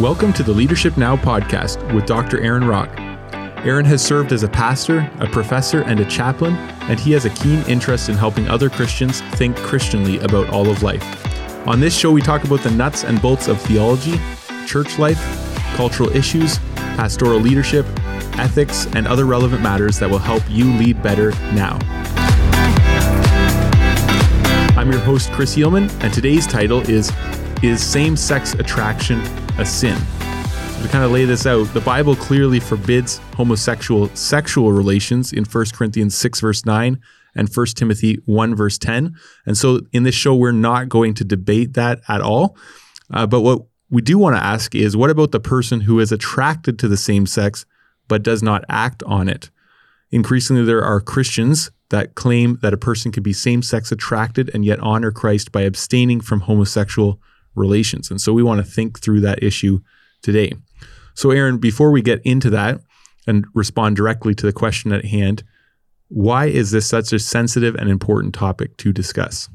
Welcome to the Leadership Now podcast with Dr. Aaron Rock. Aaron has served as a pastor, a professor, and a chaplain, and he has a keen interest in helping other Christians think Christianly about all of life. On this show, we talk about the nuts and bolts of theology, church life, cultural issues, pastoral leadership, ethics, and other relevant matters that will help you lead better now. I'm your host, Chris Eelman, and today's title is Is Same Sex Attraction a sin. So to kind of lay this out, the Bible clearly forbids homosexual sexual relations in 1 Corinthians 6 verse 9 and 1 Timothy 1 verse 10. And so in this show we're not going to debate that at all. Uh, but what we do want to ask is what about the person who is attracted to the same sex but does not act on it? Increasingly there are Christians that claim that a person can be same-sex attracted and yet honor Christ by abstaining from homosexual relations. And so we want to think through that issue today. So, Aaron, before we get into that and respond directly to the question at hand, why is this such a sensitive and important topic to discuss?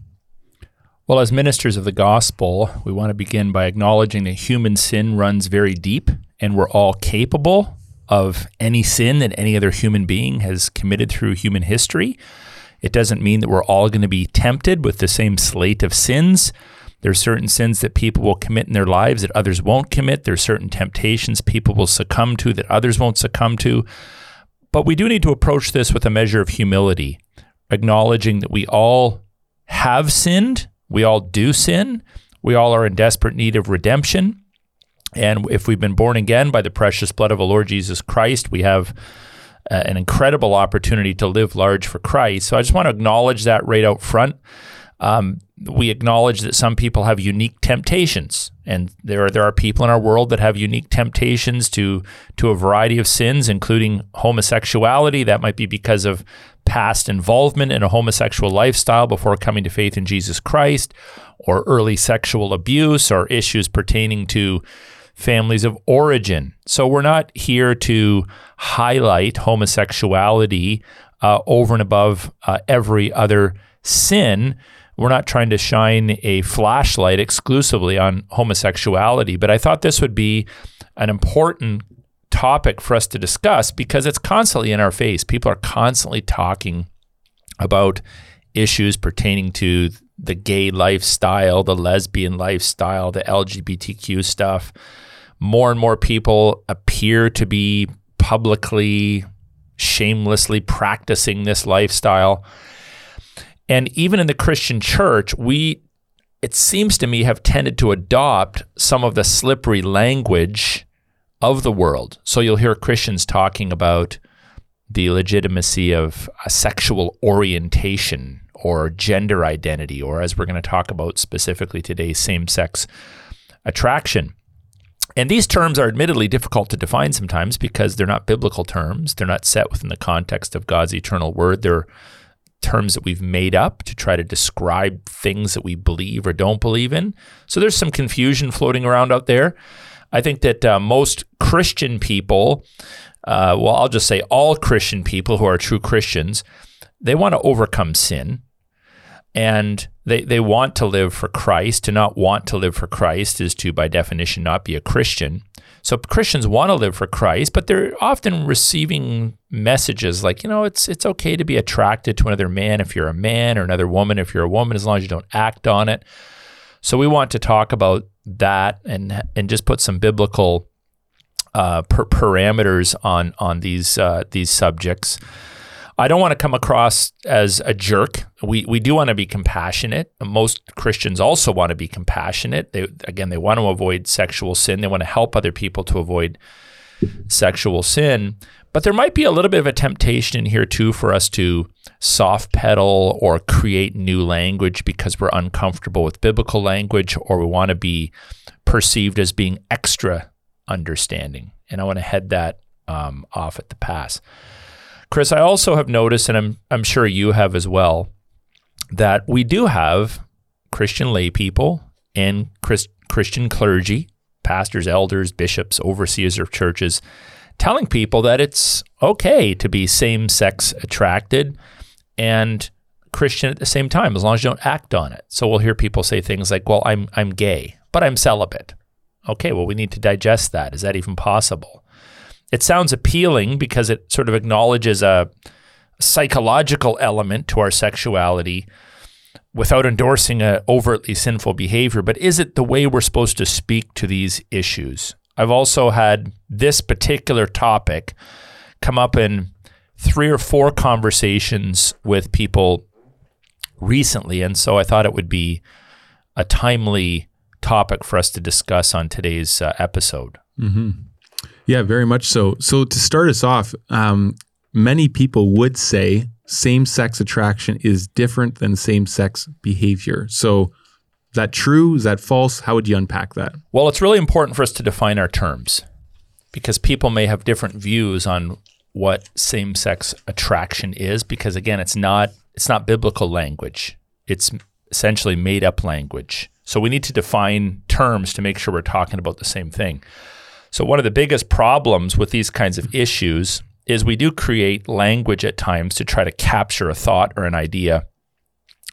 Well, as ministers of the gospel, we want to begin by acknowledging that human sin runs very deep and we're all capable of any sin that any other human being has committed through human history. It doesn't mean that we're all going to be tempted with the same slate of sins, there's certain sins that people will commit in their lives that others won't commit. There's certain temptations people will succumb to that others won't succumb to. But we do need to approach this with a measure of humility, acknowledging that we all have sinned, we all do sin, we all are in desperate need of redemption. And if we've been born again by the precious blood of the Lord Jesus Christ, we have uh, an incredible opportunity to live large for Christ. So I just want to acknowledge that right out front. Um, we acknowledge that some people have unique temptations, and there are there are people in our world that have unique temptations to to a variety of sins, including homosexuality. That might be because of past involvement in a homosexual lifestyle before coming to faith in Jesus Christ, or early sexual abuse, or issues pertaining to families of origin. So we're not here to highlight homosexuality uh, over and above uh, every other sin we're not trying to shine a flashlight exclusively on homosexuality, but I thought this would be an important topic for us to discuss because it's constantly in our face. People are constantly talking about issues pertaining to the gay lifestyle, the lesbian lifestyle, the LGBTQ stuff. More and more people appear to be publicly, shamelessly practicing this lifestyle. And even in the Christian church, we, it seems to me, have tended to adopt some of the slippery language of the world. So you'll hear Christians talking about the legitimacy of a sexual orientation or gender identity, or as we're going to talk about specifically today, same sex attraction. And these terms are admittedly difficult to define sometimes because they're not biblical terms. They're not set within the context of God's eternal word. They're terms that we've made up to try to describe things that we believe or don't believe in. So there's some confusion floating around out there. I think that uh, most Christian people, uh, well, I'll just say all Christian people who are true Christians, they want to overcome sin and they, they want to live for Christ. To not want to live for Christ is to, by definition, not be a Christian. So Christians want to live for Christ, but they're often receiving messages like, you know, it's it's okay to be attracted to another man if you're a man or another woman if you're a woman as long as you don't act on it. So we want to talk about that and and just put some biblical uh, per- parameters on on these uh, these subjects. I don't want to come across as a jerk. We we do want to be compassionate. Most Christians also want to be compassionate. They again they want to avoid sexual sin. They want to help other people to avoid sexual sin. But there might be a little bit of a temptation here too for us to soft pedal or create new language because we're uncomfortable with biblical language or we want to be perceived as being extra understanding. And I want to head that um, off at the pass. Chris, I also have noticed, and I'm, I'm sure you have as well, that we do have Christian lay people and Chris, Christian clergy, pastors, elders, bishops, overseers of churches, telling people that it's okay to be same sex attracted and Christian at the same time, as long as you don't act on it. So we'll hear people say things like, well, I'm, I'm gay, but I'm celibate. Okay, well, we need to digest that. Is that even possible? It sounds appealing because it sort of acknowledges a psychological element to our sexuality without endorsing a overtly sinful behavior. But is it the way we're supposed to speak to these issues? I've also had this particular topic come up in three or four conversations with people recently. And so I thought it would be a timely topic for us to discuss on today's uh, episode. Mm-hmm. Yeah, very much so. So to start us off, um, many people would say same sex attraction is different than same sex behavior. So is that true? Is that false? How would you unpack that? Well, it's really important for us to define our terms because people may have different views on what same sex attraction is because again, it's not it's not biblical language. It's essentially made up language. So we need to define terms to make sure we're talking about the same thing. So one of the biggest problems with these kinds of issues is we do create language at times to try to capture a thought or an idea.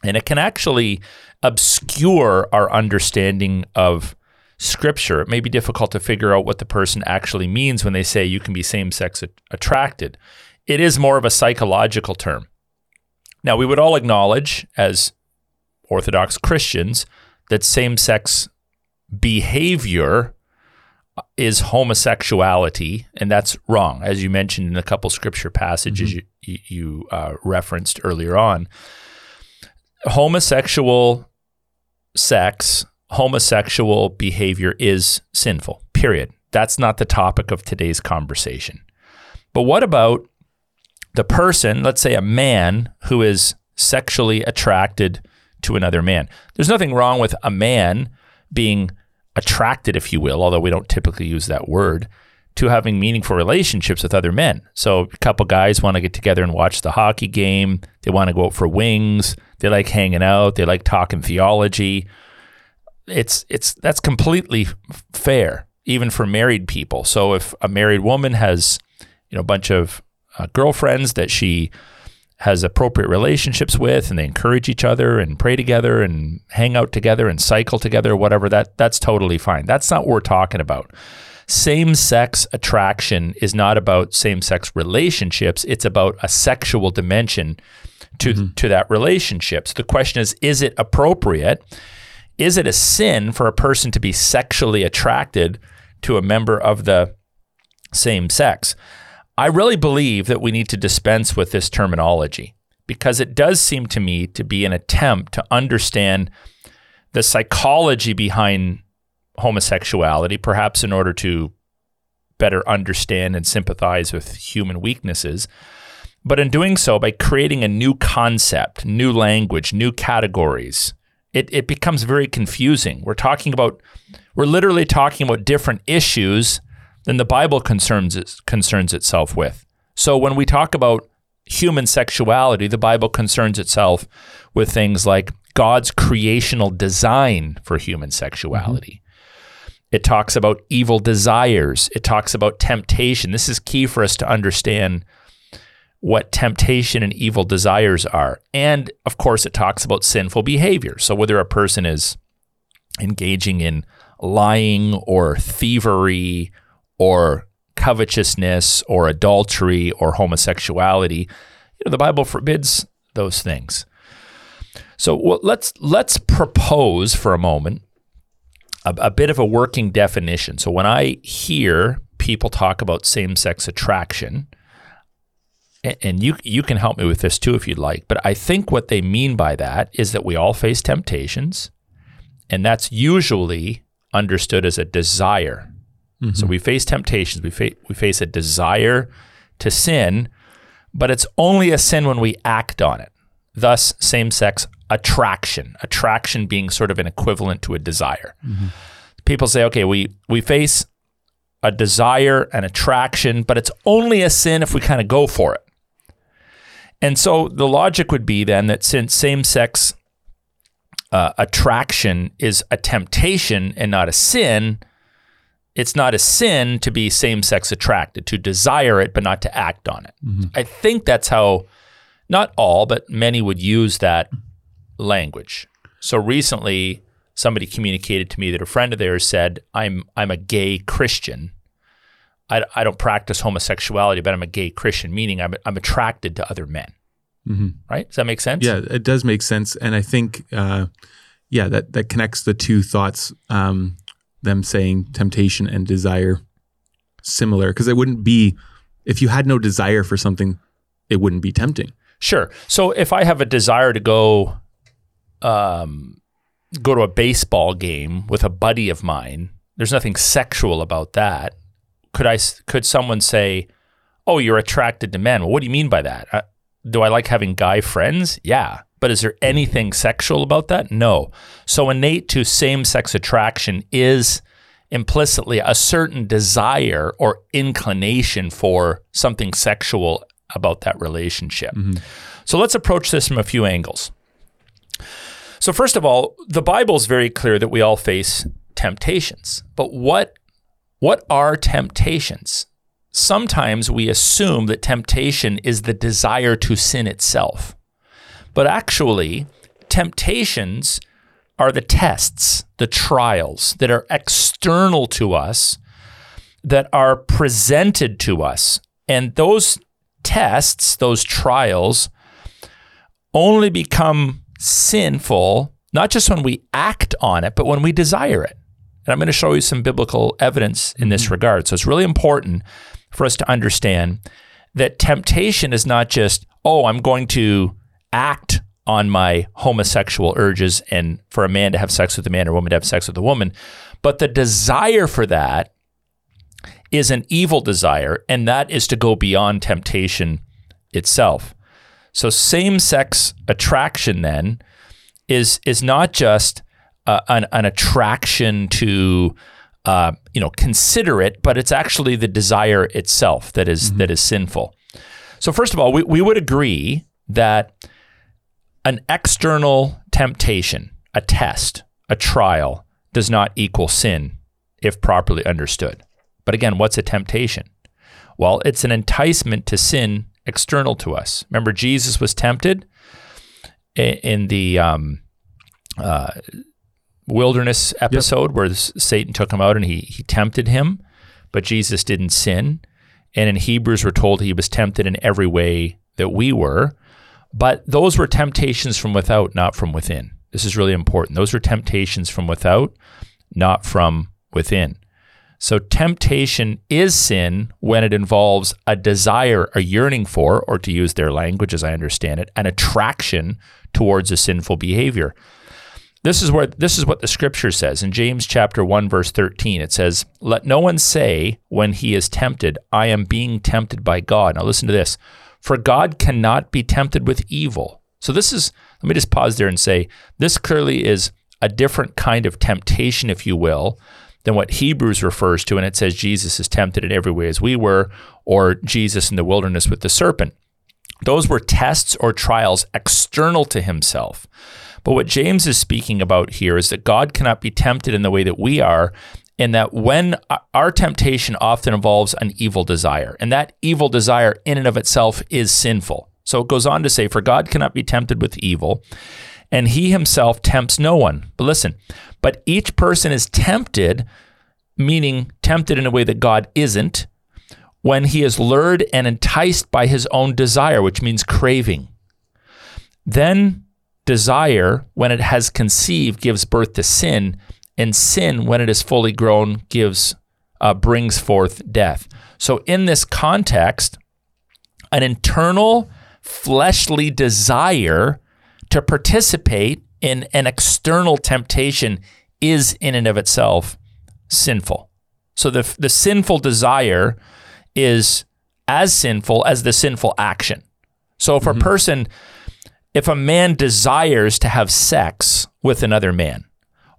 And it can actually obscure our understanding of scripture. It may be difficult to figure out what the person actually means when they say you can be same sex attracted. It is more of a psychological term. Now, we would all acknowledge as Orthodox Christians that same sex behavior is homosexuality, and that's wrong, as you mentioned in a couple scripture passages mm-hmm. you, you uh, referenced earlier on. Homosexual sex, homosexual behavior is sinful, period. That's not the topic of today's conversation. But what about the person, let's say a man who is sexually attracted to another man? There's nothing wrong with a man being attracted, if you will, although we don't typically use that word, to having meaningful relationships with other men. So a couple guys want to get together and watch the hockey game. They want to go out for wings. They like hanging out. They like talking theology. It's it's that's completely fair, even for married people. So if a married woman has, you know, a bunch of uh, girlfriends that she has appropriate relationships with and they encourage each other and pray together and hang out together and cycle together whatever that that's totally fine. That's not what we're talking about. Same sex attraction is not about same sex relationships. It's about a sexual dimension to mm-hmm. to that relationship. So the question is is it appropriate? Is it a sin for a person to be sexually attracted to a member of the same sex I really believe that we need to dispense with this terminology because it does seem to me to be an attempt to understand the psychology behind homosexuality, perhaps in order to better understand and sympathize with human weaknesses. But in doing so, by creating a new concept, new language, new categories, it, it becomes very confusing. We're talking about, we're literally talking about different issues than the Bible concerns concerns itself with. So when we talk about human sexuality, the Bible concerns itself with things like God's creational design for human sexuality. Mm-hmm. It talks about evil desires. It talks about temptation. This is key for us to understand what temptation and evil desires are. And of course, it talks about sinful behavior. So whether a person is engaging in lying or thievery or covetousness or adultery or homosexuality. You know, the Bible forbids those things. So well, let's let's propose for a moment a, a bit of a working definition. So when I hear people talk about same-sex attraction, and you you can help me with this too if you'd like, but I think what they mean by that is that we all face temptations, and that's usually understood as a desire Mm-hmm. So we face temptations, we, fa- we face a desire to sin, but it's only a sin when we act on it. Thus, same sex attraction, attraction being sort of an equivalent to a desire. Mm-hmm. People say, okay, we, we face a desire and attraction, but it's only a sin if we kind of go for it. And so the logic would be then that since same sex uh, attraction is a temptation and not a sin, it's not a sin to be same sex attracted, to desire it, but not to act on it. Mm-hmm. I think that's how, not all, but many would use that language. So recently, somebody communicated to me that a friend of theirs said, "I'm I'm a gay Christian." I, I don't practice homosexuality, but I'm a gay Christian, meaning I'm I'm attracted to other men. Mm-hmm. Right? Does that make sense? Yeah, it does make sense, and I think, uh, yeah, that that connects the two thoughts. Um, them saying temptation and desire similar, because it wouldn't be if you had no desire for something, it wouldn't be tempting. Sure. So if I have a desire to go, um, go to a baseball game with a buddy of mine, there's nothing sexual about that. Could I? Could someone say, "Oh, you're attracted to men"? Well, what do you mean by that? Uh, do I like having guy friends? Yeah. But is there anything sexual about that? No. So innate to same-sex attraction is implicitly a certain desire or inclination for something sexual about that relationship. Mm-hmm. So let's approach this from a few angles. So first of all, the Bible is very clear that we all face temptations. But what what are temptations? Sometimes we assume that temptation is the desire to sin itself. But actually, temptations are the tests, the trials that are external to us, that are presented to us. And those tests, those trials, only become sinful, not just when we act on it, but when we desire it. And I'm going to show you some biblical evidence in this mm-hmm. regard. So it's really important for us to understand that temptation is not just, oh, I'm going to act on my homosexual urges and for a man to have sex with a man or a woman to have sex with a woman, but the desire for that is an evil desire, and that is to go beyond temptation itself. So same-sex attraction then is is not just uh, an, an attraction to uh, you know consider it, but it's actually the desire itself that is- that is sinful. So first of all, we, we would agree that an external temptation, a test, a trial, does not equal sin if properly understood. But again, what's a temptation? Well, it's an enticement to sin external to us. Remember, Jesus was tempted in the um, uh, wilderness episode where Satan took him out and he, he tempted him, but Jesus didn't sin. And in Hebrews, we're told he was tempted in every way that we were. But those were temptations from without, not from within. This is really important. Those were temptations from without, not from within. So temptation is sin when it involves a desire, a yearning for, or to use their language as I understand it, an attraction towards a sinful behavior. This is where this is what the scripture says in James chapter 1 verse 13. It says, "Let no one say when he is tempted, I am being tempted by God." Now listen to this. For God cannot be tempted with evil. So this is let me just pause there and say this clearly is a different kind of temptation if you will than what Hebrews refers to and it says Jesus is tempted in every way as we were or Jesus in the wilderness with the serpent. Those were tests or trials external to himself. But what James is speaking about here is that God cannot be tempted in the way that we are, in that when our temptation often involves an evil desire, and that evil desire in and of itself is sinful. So it goes on to say, For God cannot be tempted with evil, and he himself tempts no one. But listen, but each person is tempted, meaning tempted in a way that God isn't, when he is lured and enticed by his own desire, which means craving. Then desire, when it has conceived, gives birth to sin, and sin, when it is fully grown, gives uh, brings forth death. So, in this context, an internal fleshly desire to participate in an external temptation is in and of itself sinful. So the the sinful desire is as sinful as the sinful action. So if a person if a man desires to have sex with another man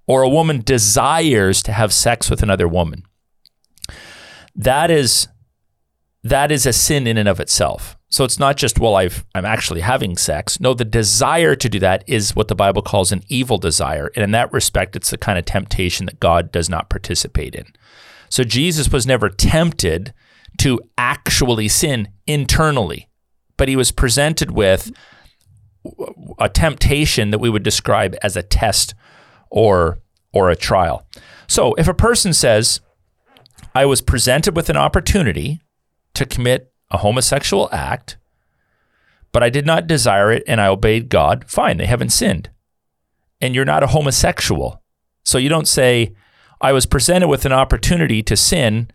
or a woman desires to have sex with another woman that is that is a sin in and of itself. So it's not just well I've I'm actually having sex. No, the desire to do that is what the Bible calls an evil desire. And in that respect it's the kind of temptation that God does not participate in. So Jesus was never tempted to actually sin internally, but he was presented with a temptation that we would describe as a test or or a trial. So if a person says, I was presented with an opportunity to commit a homosexual act, but I did not desire it and I obeyed God, fine, they haven't sinned. And you're not a homosexual. So you don't say, I was presented with an opportunity to sin,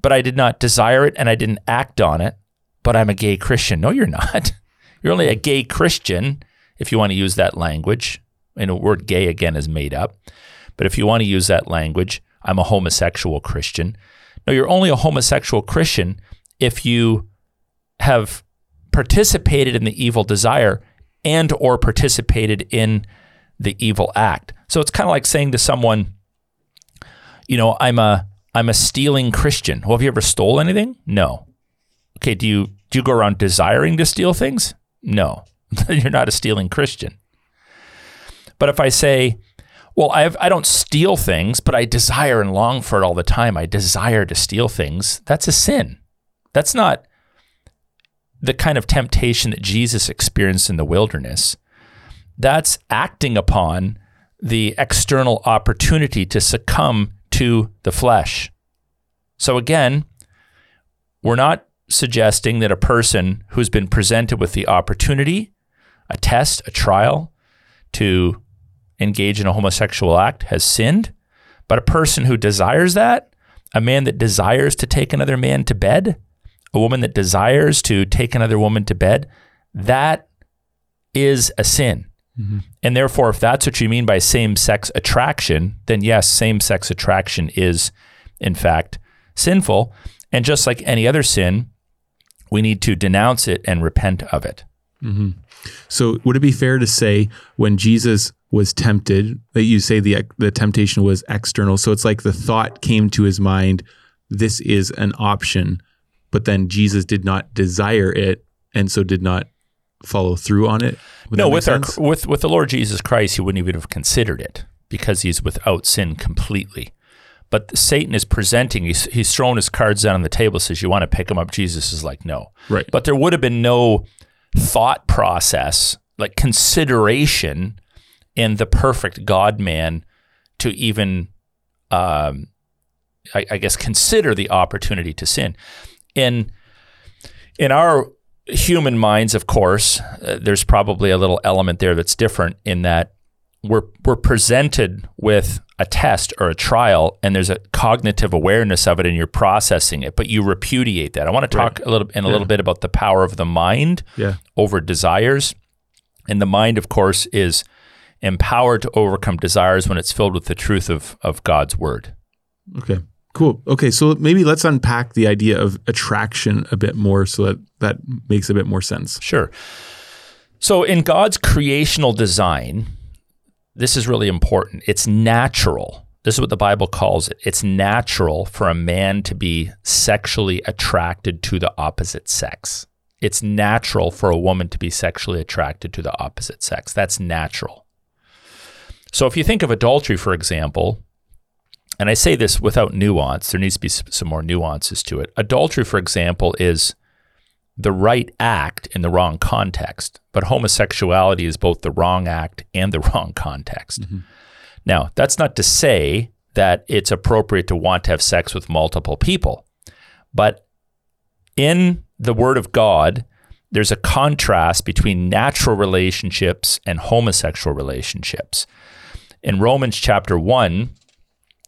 but I did not desire it and I didn't act on it, but I'm a gay Christian. No, you're not. You're only a gay Christian if you want to use that language. And the word gay again is made up. But if you want to use that language, I'm a homosexual Christian. No, you're only a homosexual Christian if you have participated in the evil desire and or participated in the evil act. So it's kind of like saying to someone, you know, I'm a I'm a stealing Christian. Well, have you ever stole anything? No. Okay, do you do you go around desiring to steal things? No. You're not a stealing Christian. But if I say, well, I've, I don't steal things, but I desire and long for it all the time. I desire to steal things. That's a sin. That's not the kind of temptation that Jesus experienced in the wilderness. That's acting upon the external opportunity to succumb to the flesh. So again, we're not suggesting that a person who's been presented with the opportunity, a test, a trial to engage in a homosexual act has sinned, but a person who desires that, a man that desires to take another man to bed, a woman that desires to take another woman to bed, that is a sin. Mm-hmm. And therefore, if that's what you mean by same sex attraction, then yes, same sex attraction is, in fact, sinful. And just like any other sin, we need to denounce it and repent of it. Mm-hmm. So, would it be fair to say when Jesus was tempted that you say the the temptation was external? So it's like the thought came to his mind, this is an option, but then Jesus did not desire it, and so did not follow through on it. Would no, with our with with the Lord Jesus Christ, he wouldn't even have considered it because he's without sin completely. But Satan is presenting, he's, he's thrown his cards down on the table, says, You want to pick him up? Jesus is like, No. Right. But there would have been no thought process, like consideration in the perfect God man to even, um, I, I guess, consider the opportunity to sin. In, in our human minds, of course, uh, there's probably a little element there that's different in that we're, we're presented with a test or a trial and there's a cognitive awareness of it and you're processing it, but you repudiate that. I want to talk right. a little in a yeah. little bit about the power of the mind yeah. over desires. And the mind, of course, is empowered to overcome desires when it's filled with the truth of, of God's word. Okay. Cool. Okay, so maybe let's unpack the idea of attraction a bit more so that that makes a bit more sense. Sure. So in God's creational design, this is really important. It's natural. This is what the Bible calls it. It's natural for a man to be sexually attracted to the opposite sex. It's natural for a woman to be sexually attracted to the opposite sex. That's natural. So if you think of adultery, for example, and I say this without nuance, there needs to be some more nuances to it. Adultery, for example, is the right act in the wrong context, but homosexuality is both the wrong act and the wrong context. Mm-hmm. Now, that's not to say that it's appropriate to want to have sex with multiple people, but in the Word of God, there's a contrast between natural relationships and homosexual relationships. In Romans chapter 1,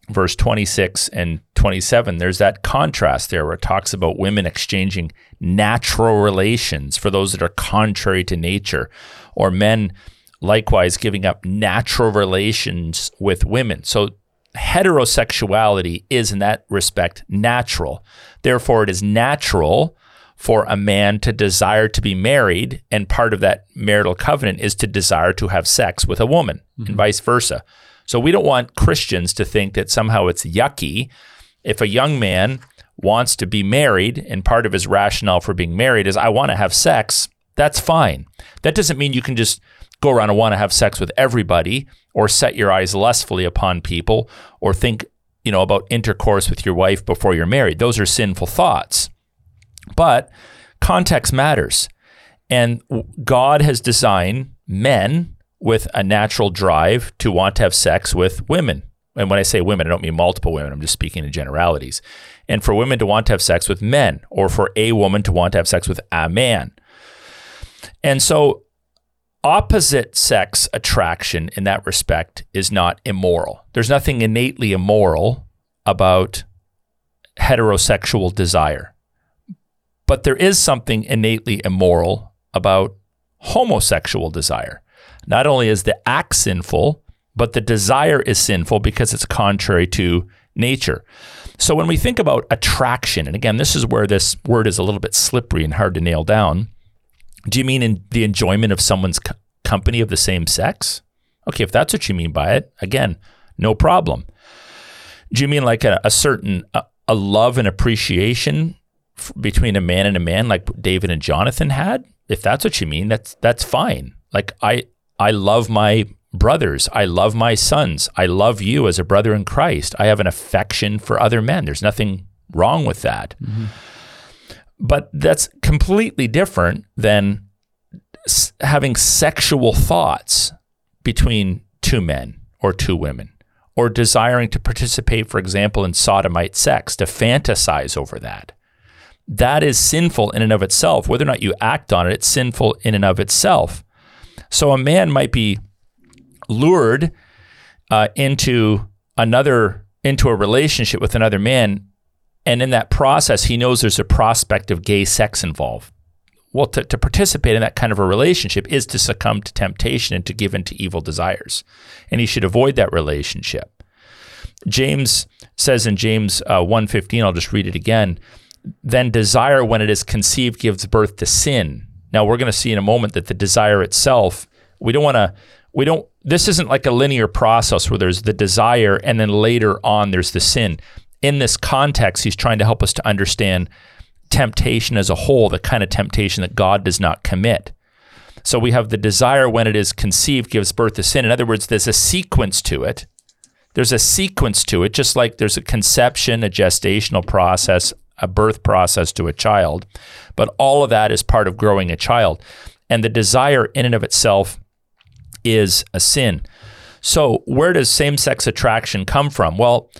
verse 26 and 27, there's that contrast there where it talks about women exchanging natural relations for those that are contrary to nature, or men likewise giving up natural relations with women. So heterosexuality is, in that respect, natural. Therefore, it is natural for a man to desire to be married, and part of that marital covenant is to desire to have sex with a woman, mm-hmm. and vice versa. So we don't want Christians to think that somehow it's yucky if a young man wants to be married and part of his rationale for being married is I want to have sex. That's fine. That doesn't mean you can just go around and want to have sex with everybody or set your eyes lustfully upon people or think, you know, about intercourse with your wife before you're married. Those are sinful thoughts. But context matters. And God has designed men with a natural drive to want to have sex with women. And when I say women, I don't mean multiple women. I'm just speaking in generalities. And for women to want to have sex with men, or for a woman to want to have sex with a man. And so, opposite sex attraction in that respect is not immoral. There's nothing innately immoral about heterosexual desire. But there is something innately immoral about homosexual desire. Not only is the act sinful, but the desire is sinful because it's contrary to nature. So when we think about attraction, and again, this is where this word is a little bit slippery and hard to nail down. Do you mean in the enjoyment of someone's co- company of the same sex? Okay, if that's what you mean by it, again, no problem. Do you mean like a, a certain a, a love and appreciation f- between a man and a man, like David and Jonathan had? If that's what you mean, that's that's fine. Like I I love my brothers. I love my sons. I love you as a brother in Christ. I have an affection for other men. There's nothing wrong with that. Mm-hmm. But that's completely different than s- having sexual thoughts between two men or two women or desiring to participate, for example, in sodomite sex, to fantasize over that. That is sinful in and of itself. Whether or not you act on it, it's sinful in and of itself. So a man might be lured uh, into another into a relationship with another man, and in that process, he knows there's a prospect of gay sex involved. Well, to, to participate in that kind of a relationship is to succumb to temptation and to give in to evil desires, and he should avoid that relationship. James says in James uh, 1.15, I'll just read it again, then desire when it is conceived gives birth to sin. Now we're going to see in a moment that the desire itself, we don't want to we don't this isn't like a linear process where there's the desire and then later on there's the sin. In this context, he's trying to help us to understand temptation as a whole, the kind of temptation that God does not commit. So we have the desire when it is conceived gives birth to sin. In other words, there's a sequence to it. There's a sequence to it, just like there's a conception, a gestational process, a birth process to a child. But all of that is part of growing a child. And the desire in and of itself is a sin. So, where does same sex attraction come from? Well,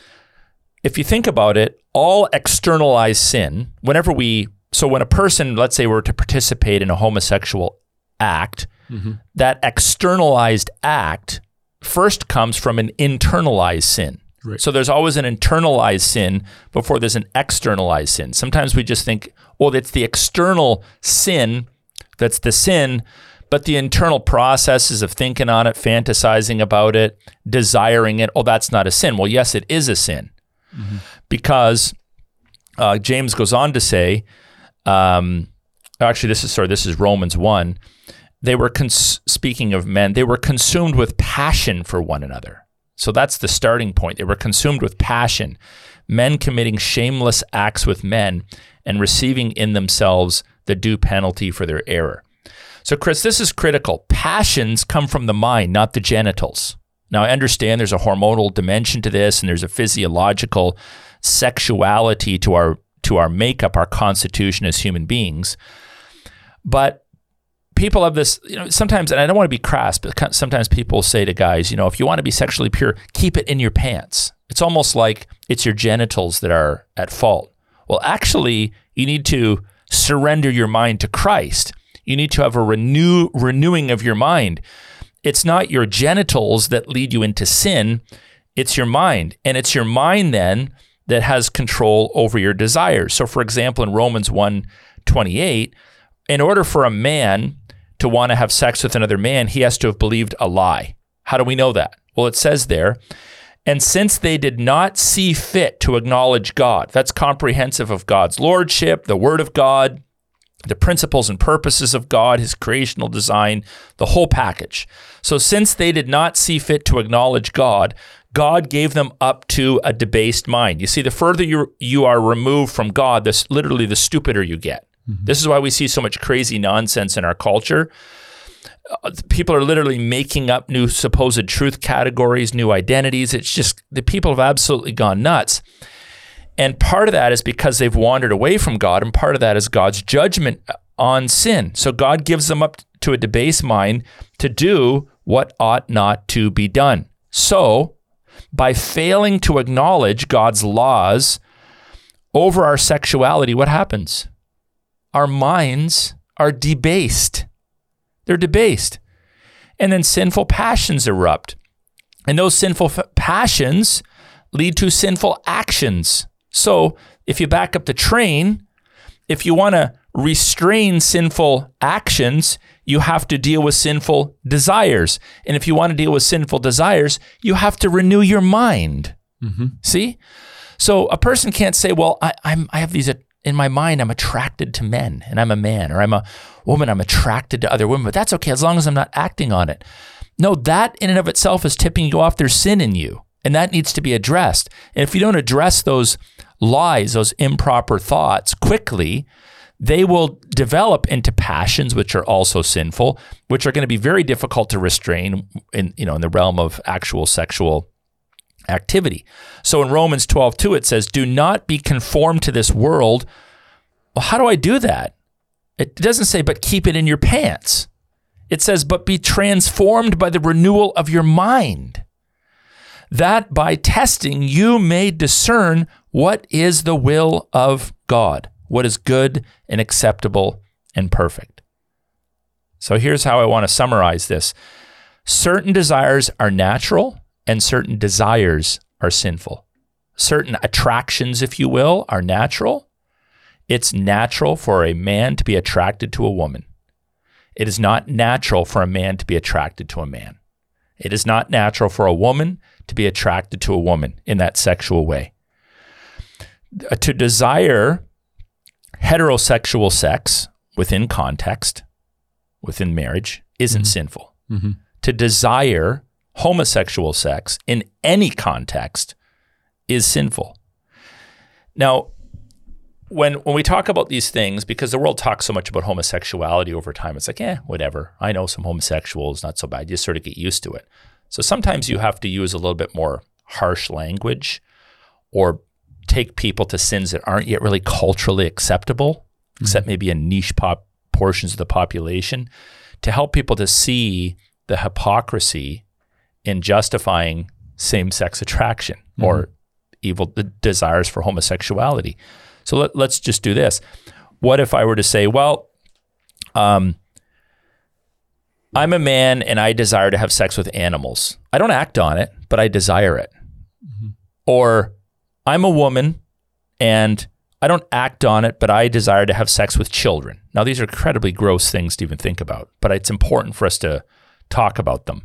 if you think about it, all externalized sin, whenever we, so when a person, let's say, were to participate in a homosexual act, mm-hmm. that externalized act first comes from an internalized sin. Right. So there's always an internalized sin before there's an externalized sin. Sometimes we just think, well, it's the external sin that's the sin, but the internal processes of thinking on it, fantasizing about it, desiring it, oh, that's not a sin. Well, yes, it is a sin mm-hmm. because uh, James goes on to say, um, actually, this is sorry, this is Romans one. They were cons- speaking of men. They were consumed with passion for one another. So that's the starting point. They were consumed with passion, men committing shameless acts with men and receiving in themselves the due penalty for their error. So, Chris, this is critical. Passions come from the mind, not the genitals. Now, I understand there's a hormonal dimension to this, and there's a physiological sexuality to our to our makeup, our constitution as human beings. But people have this, you know, sometimes, and I don't want to be crass, but sometimes people say to guys, you know, if you want to be sexually pure, keep it in your pants. It's almost like it's your genitals that are at fault. Well, actually, you need to surrender your mind to Christ. You need to have a renew renewing of your mind. It's not your genitals that lead you into sin, it's your mind. And it's your mind then that has control over your desires. So for example, in Romans 1 28, in order for a man to want to have sex with another man, he has to have believed a lie. How do we know that? Well, it says there, and since they did not see fit to acknowledge God, that's comprehensive of God's lordship, the word of God, the principles and purposes of God, his creational design, the whole package. So, since they did not see fit to acknowledge God, God gave them up to a debased mind. You see, the further you, you are removed from God, this literally the stupider you get. Mm-hmm. This is why we see so much crazy nonsense in our culture. Uh, people are literally making up new supposed truth categories, new identities. It's just the people have absolutely gone nuts. And part of that is because they've wandered away from God, and part of that is God's judgment on sin. So God gives them up to a debased mind to do what ought not to be done. So by failing to acknowledge God's laws over our sexuality, what happens? Our minds are debased. They're debased. And then sinful passions erupt. And those sinful f- passions lead to sinful actions. So if you back up the train, if you want to restrain sinful actions, you have to deal with sinful desires. And if you want to deal with sinful desires, you have to renew your mind. Mm-hmm. See? So a person can't say, well, I, am I have these in my mind, I'm attracted to men and I'm a man, or I'm a woman, I'm attracted to other women, but that's okay as long as I'm not acting on it. No, that in and of itself is tipping you off. There's sin in you, and that needs to be addressed. And if you don't address those lies, those improper thoughts quickly, they will develop into passions which are also sinful, which are going to be very difficult to restrain in you know in the realm of actual sexual activity. So in Romans 12, 2, it says, Do not be conformed to this world. Well, how do I do that? It doesn't say, but keep it in your pants. It says, but be transformed by the renewal of your mind, that by testing you may discern what is the will of God what is good and acceptable and perfect. So here's how I want to summarize this certain desires are natural, and certain desires are sinful. Certain attractions, if you will, are natural. It's natural for a man to be attracted to a woman. It is not natural for a man to be attracted to a man. It is not natural for a woman to be attracted to a woman in that sexual way. To desire heterosexual sex within context, within marriage, isn't mm-hmm. sinful. Mm-hmm. To desire homosexual sex in any context is sinful. Now, when when we talk about these things, because the world talks so much about homosexuality over time, it's like, eh, whatever. I know some homosexuals, not so bad. You just sort of get used to it. So sometimes you have to use a little bit more harsh language or take people to sins that aren't yet really culturally acceptable, mm-hmm. except maybe in niche pop portions of the population, to help people to see the hypocrisy in justifying same-sex attraction mm-hmm. or evil desires for homosexuality. So let, us just do this. What if I were to say, well, um, I'm a man and I desire to have sex with animals. I don't act on it, but I desire it. Mm-hmm. Or I'm a woman and I don't act on it, but I desire to have sex with children. Now, these are incredibly gross things to even think about, but it's important for us to talk about them.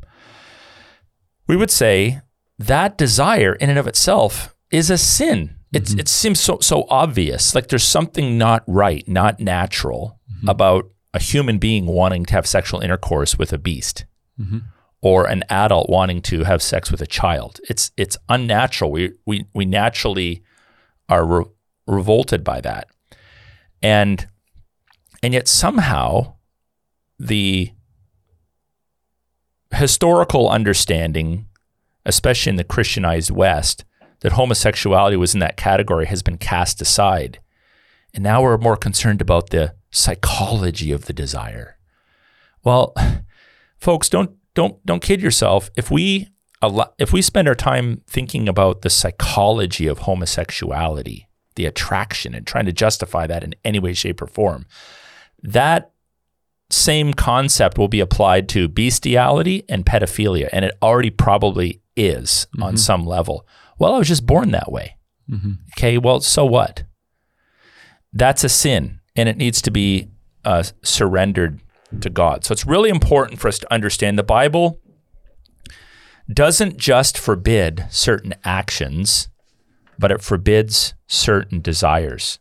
We would say that desire in and of itself is a sin. Mm-hmm. It seems so, so obvious. Like there's something not right, not natural mm-hmm. about a human being wanting to have sexual intercourse with a beast. Mm-hmm or an adult wanting to have sex with a child. It's it's unnatural. We we we naturally are re- revolted by that, and and yet somehow the historical understanding, especially in the Christianized West, that homosexuality was in that category has been cast aside, and now we're more concerned about the psychology of the desire. Well, folks, don't don't don't kid yourself. If we if we spend our time thinking about the psychology of homosexuality, the attraction, and trying to justify that in any way, shape, or form, that same concept will be applied to bestiality and pedophilia, and it already probably is mm-hmm. on some level. Well, I was just born that way. Mm-hmm. Okay, well, so what? That's a sin, and it needs to be uh, surrendered to God. So it's really important for us to understand the Bible doesn't just forbid certain actions, but it forbids certain desires.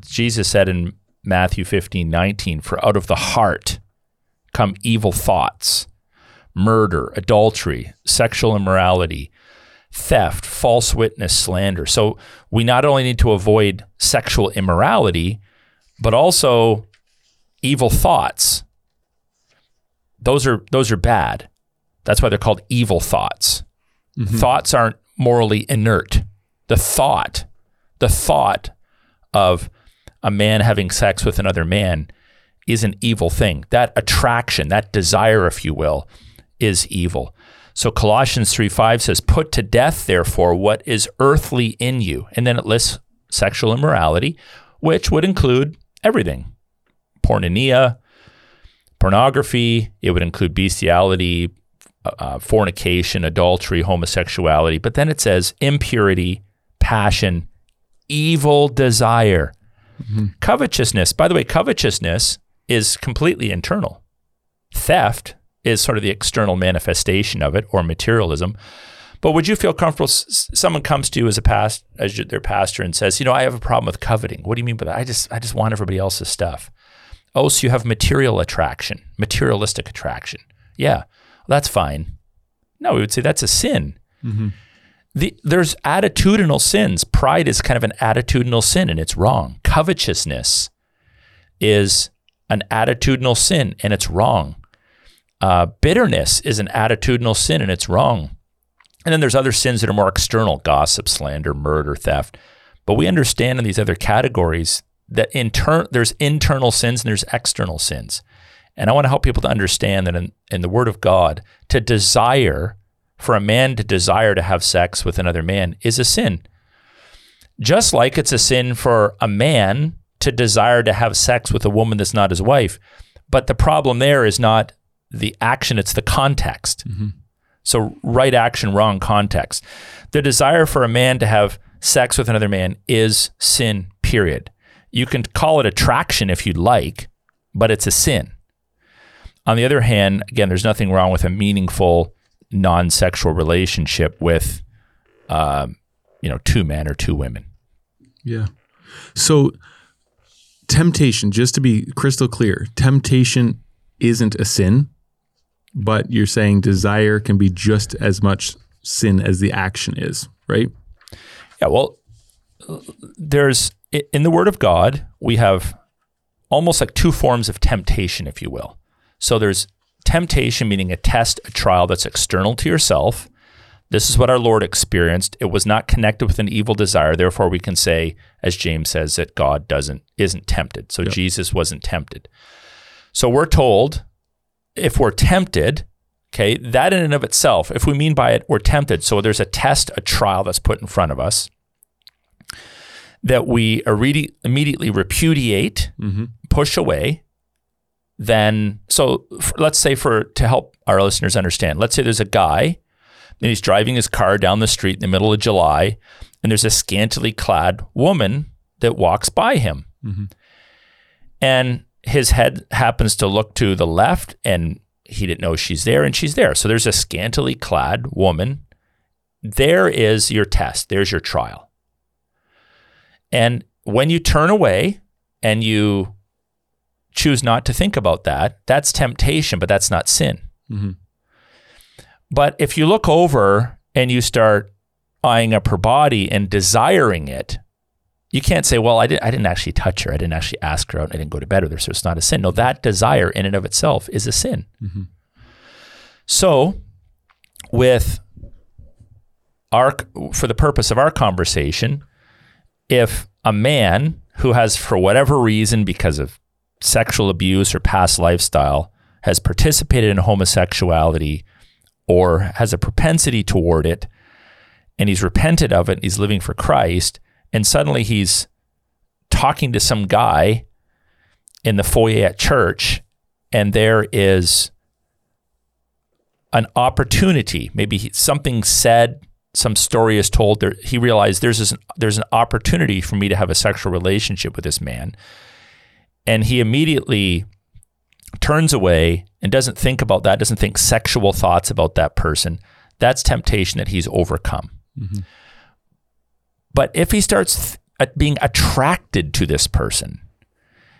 Jesus said in Matthew 15, 19, For out of the heart come evil thoughts, murder, adultery, sexual immorality, theft, false witness, slander. So we not only need to avoid sexual immorality, but also evil thoughts. Those are those are bad. That's why they're called evil thoughts. Mm-hmm. Thoughts aren't morally inert. The thought, the thought of a man having sex with another man is an evil thing. That attraction, that desire, if you will, is evil. So Colossians 3 5 says, Put to death, therefore, what is earthly in you. And then it lists sexual immorality, which would include everything porneia, pornography, it would include bestiality, uh, uh, fornication, adultery, homosexuality. But then it says impurity, passion, evil desire, covetousness. By the way, covetousness is completely internal. Theft is sort of the external manifestation of it, or materialism. But would you feel comfortable? s- Someone comes to you as a past, as your- their pastor, and says, "You know, I have a problem with coveting. What do you mean by that? I just, I just want everybody else's stuff." Oh, so you have material attraction, materialistic attraction. Yeah, well, that's fine. No, we would say that's a sin. Mm-hmm. The, there's attitudinal sins. Pride is kind of an attitudinal sin, and it's wrong. Covetousness is an attitudinal sin, and it's wrong. Uh, bitterness is an attitudinal sin, and it's wrong. And then there's other sins that are more external gossip, slander, murder, theft. But we understand in these other categories that in turn, there's internal sins and there's external sins. And I want to help people to understand that in, in the Word of God, to desire, for a man to desire to have sex with another man is a sin. Just like it's a sin for a man to desire to have sex with a woman that's not his wife. But the problem there is not the action, it's the context. So, right action, wrong context. The desire for a man to have sex with another man is sin, period. You can call it attraction if you'd like, but it's a sin. On the other hand, again, there's nothing wrong with a meaningful non sexual relationship with, um, you know, two men or two women. Yeah. So temptation, just to be crystal clear, temptation isn't a sin, but you're saying desire can be just as much sin as the action is, right? Yeah, well, there's in the Word of God, we have almost like two forms of temptation, if you will. So there's temptation, meaning a test, a trial that's external to yourself. This is what our Lord experienced. It was not connected with an evil desire. Therefore, we can say, as James says, that God doesn't isn't tempted. So Jesus wasn't tempted. So we're told if we're tempted, okay, that in and of itself, if we mean by it, we're tempted. So there's a test, a trial that's put in front of us that we immedi- immediately repudiate, mm-hmm. push away. Then, so let's say for to help our listeners understand, let's say there's a guy and he's driving his car down the street in the middle of July, and there's a scantily clad woman that walks by him. Mm-hmm. And his head happens to look to the left, and he didn't know she's there, and she's there. So there's a scantily clad woman. There is your test, there's your trial. And when you turn away and you choose not to think about that, that's temptation, but that's not sin. Mm-hmm. But if you look over and you start eyeing up her body and desiring it, you can't say, well, I, did, I didn't actually touch her. I didn't actually ask her out. I didn't go to bed with her. So it's not a sin. No, that desire in and of itself is a sin. Mm-hmm. So, with our, for the purpose of our conversation, if a man who has, for whatever reason, because of sexual abuse or past lifestyle, has participated in homosexuality or has a propensity toward it, and he's repented of it, he's living for Christ, and suddenly he's talking to some guy in the foyer at church, and there is an opportunity. Maybe something said, some story is told. There, he realized there's this, there's an opportunity for me to have a sexual relationship with this man, and he immediately turns away and doesn't think about that. Doesn't think sexual thoughts about that person. That's temptation that he's overcome. Mm-hmm. But if he starts th- uh, being attracted to this person,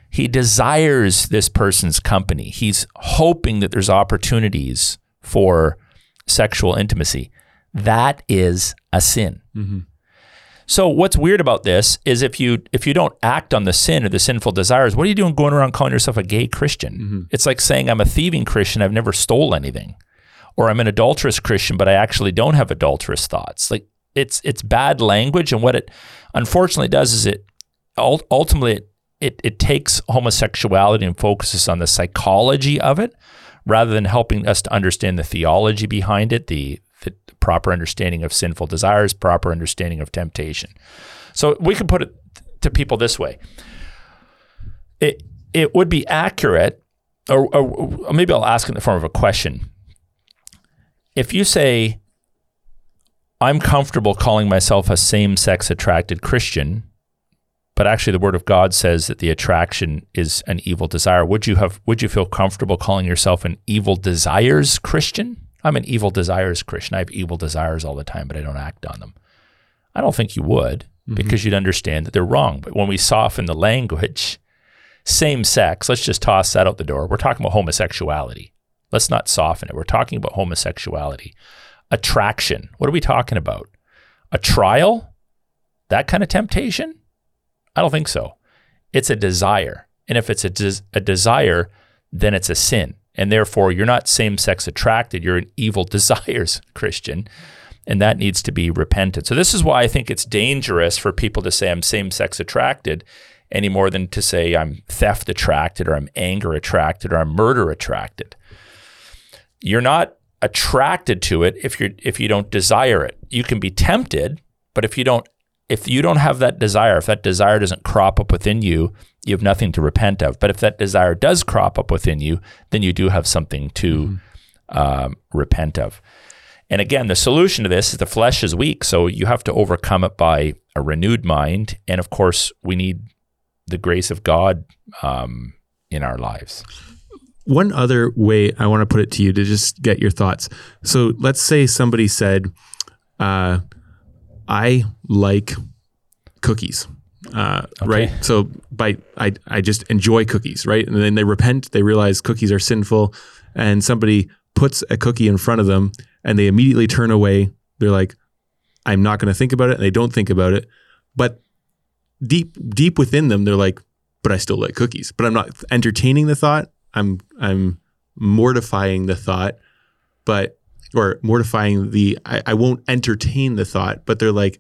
he desires this person's company. He's hoping that there's opportunities for sexual intimacy. That is a sin. Mm-hmm. So what's weird about this is if you if you don't act on the sin or the sinful desires, what are you doing going around calling yourself a gay Christian? Mm-hmm. It's like saying I'm a thieving Christian, I've never stole anything. Or I'm an adulterous Christian, but I actually don't have adulterous thoughts. Like it's it's bad language and what it unfortunately does is it ultimately it, it, it takes homosexuality and focuses on the psychology of it rather than helping us to understand the theology behind it, the, the proper understanding of sinful desires, proper understanding of temptation. So we can put it to people this way. It, it would be accurate, or, or, maybe I'll ask in the form of a question. If you say, I'm comfortable calling myself a same sex attracted Christian, but actually the word of God says that the attraction is an evil desire. Would you have would you feel comfortable calling yourself an evil desires Christian? I'm an evil desires Christian. I have evil desires all the time, but I don't act on them. I don't think you would mm-hmm. because you'd understand that they're wrong. But when we soften the language, same sex, let's just toss that out the door. We're talking about homosexuality. Let's not soften it. We're talking about homosexuality. Attraction. What are we talking about? A trial? That kind of temptation? I don't think so. It's a desire. And if it's a, des- a desire, then it's a sin. And therefore, you're not same sex attracted, you're an evil desires Christian. And that needs to be repented. So, this is why I think it's dangerous for people to say I'm same sex attracted any more than to say I'm theft attracted or I'm anger attracted or I'm murder attracted. You're not attracted to it if you if you don't desire it. You can be tempted, but if you don't if you don't have that desire, if that desire doesn't crop up within you, you have nothing to repent of. But if that desire does crop up within you, then you do have something to mm-hmm. um, repent of. And again, the solution to this is the flesh is weak, so you have to overcome it by a renewed mind. And of course, we need the grace of God um, in our lives. One other way I want to put it to you to just get your thoughts. So let's say somebody said, uh, I like cookies. Uh, okay. Right. So by I I just enjoy cookies. Right. And then they repent. They realize cookies are sinful, and somebody puts a cookie in front of them, and they immediately turn away. They're like, I'm not going to think about it, and they don't think about it. But deep deep within them, they're like, but I still like cookies. But I'm not entertaining the thought. I'm I'm mortifying the thought, but or mortifying the I, I won't entertain the thought, but they're like,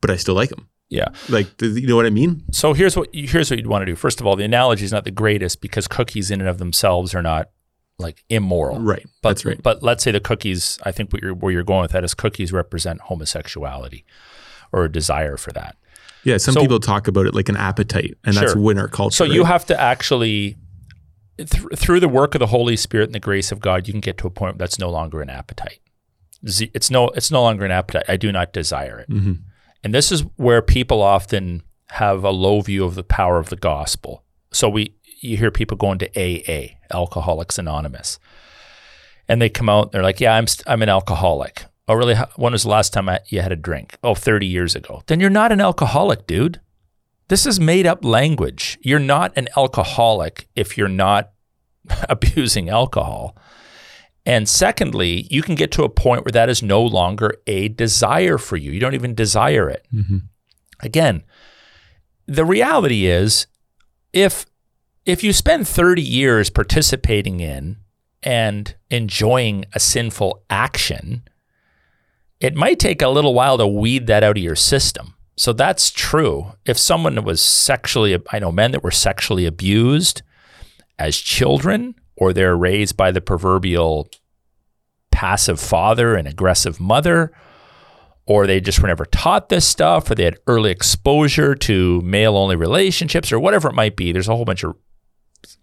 but I still like them. Yeah. Like, you know what I mean? So here's what here's what you'd want to do. First of all, the analogy is not the greatest because cookies in and of themselves are not like immoral. Right. But, That's right. But let's say the cookies. I think what you're, where you're going with that is cookies represent homosexuality or a desire for that. Yeah. Some so, people talk about it like an appetite, and sure. that's winner culture. So right? you have to actually th- through the work of the Holy Spirit and the grace of God, you can get to a point that's no longer an appetite. It's no, it's no longer an appetite. I do not desire it. Mm-hmm. And this is where people often have a low view of the power of the gospel. So we, you hear people going to AA, Alcoholics Anonymous, and they come out. And they're like, "Yeah, I'm, I'm an alcoholic." Oh, really? When was the last time you had a drink? Oh, 30 years ago. Then you're not an alcoholic, dude. This is made up language. You're not an alcoholic if you're not abusing alcohol. And secondly, you can get to a point where that is no longer a desire for you. You don't even desire it. Mm-hmm. Again, the reality is if if you spend 30 years participating in and enjoying a sinful action, it might take a little while to weed that out of your system. So that's true. If someone was sexually, I know men that were sexually abused as children, or they're raised by the proverbial passive father and aggressive mother, or they just were never taught this stuff, or they had early exposure to male only relationships, or whatever it might be. There's a whole bunch of,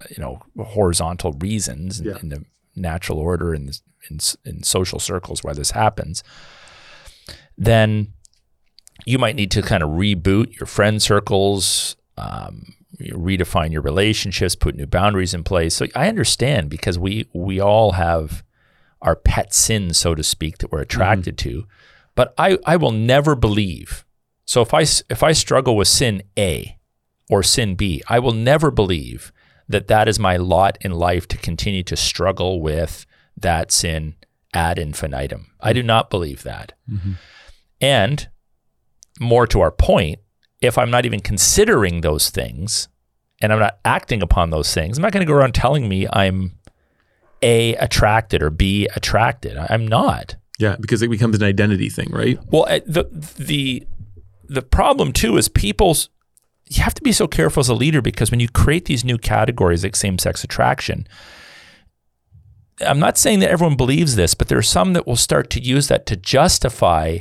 you know, horizontal reasons yeah. in, in, the natural order and in, in, in social circles where this happens. Then you might need to kind of reboot your friend circles, um, redefine your relationships, put new boundaries in place. So I understand because we we all have our pet sins, so to speak, that we're attracted mm-hmm. to. But I, I will never believe. So if I if I struggle with sin A or sin B, I will never believe that that is my lot in life to continue to struggle with that sin ad infinitum. I do not believe that. Mm-hmm. And more to our point, if I'm not even considering those things and I'm not acting upon those things, I'm not going to go around telling me I'm A, attracted or B, attracted. I'm not. Yeah, because it becomes an identity thing, right? Well, the the the problem too is people's you have to be so careful as a leader because when you create these new categories like same-sex attraction, I'm not saying that everyone believes this, but there are some that will start to use that to justify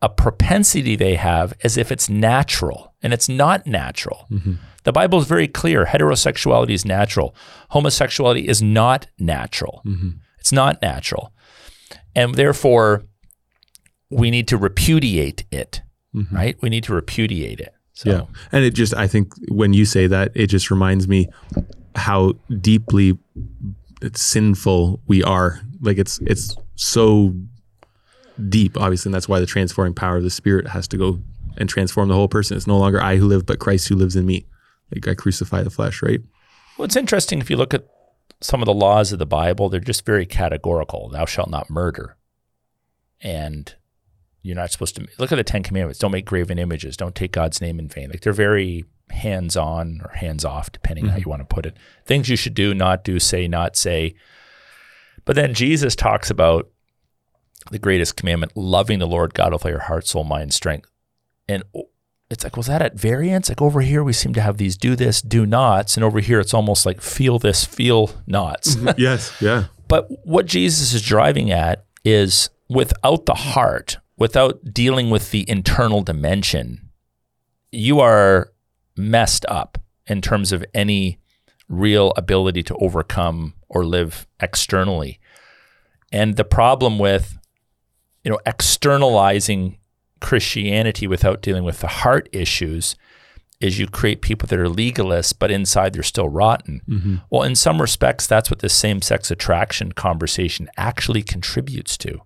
a propensity they have as if it's natural, and it's not natural. Mm-hmm. The Bible is very clear heterosexuality is natural, homosexuality is not natural. Mm-hmm. It's not natural. And therefore, we need to repudiate it, Mm-hmm. right? We need to repudiate it. So, Yeah. And it just, I think when you say that, it just reminds me how deeply it's sinful we are. Like it's, it's so deep, obviously. And that's why the transforming power of the spirit has to go and transform the whole person. It's no longer I who live, but Christ who lives in me. Like I crucify the flesh, right? Well, it's interesting if you look at some of the laws of the Bible, they're just very categorical. Thou shalt not murder. And you're not supposed to look at the Ten Commandments. Don't make graven images. Don't take God's name in vain. Like they're very hands on or hands off, depending how mm-hmm. you want to put it. Things you should do, not do, say, not say. But then Jesus talks about the greatest commandment, loving the Lord God with all your heart, soul, mind, strength. And it's like, was that at variance? Like over here, we seem to have these do this, do nots. And over here, it's almost like feel this, feel nots. Mm-hmm. yes. Yeah. But what Jesus is driving at is without the heart, without dealing with the internal dimension, you are messed up in terms of any real ability to overcome or live externally. And the problem with, you know, externalizing Christianity without dealing with the heart issues is you create people that are legalists, but inside they're still rotten. Mm-hmm. Well, in some respects, that's what the same sex attraction conversation actually contributes to,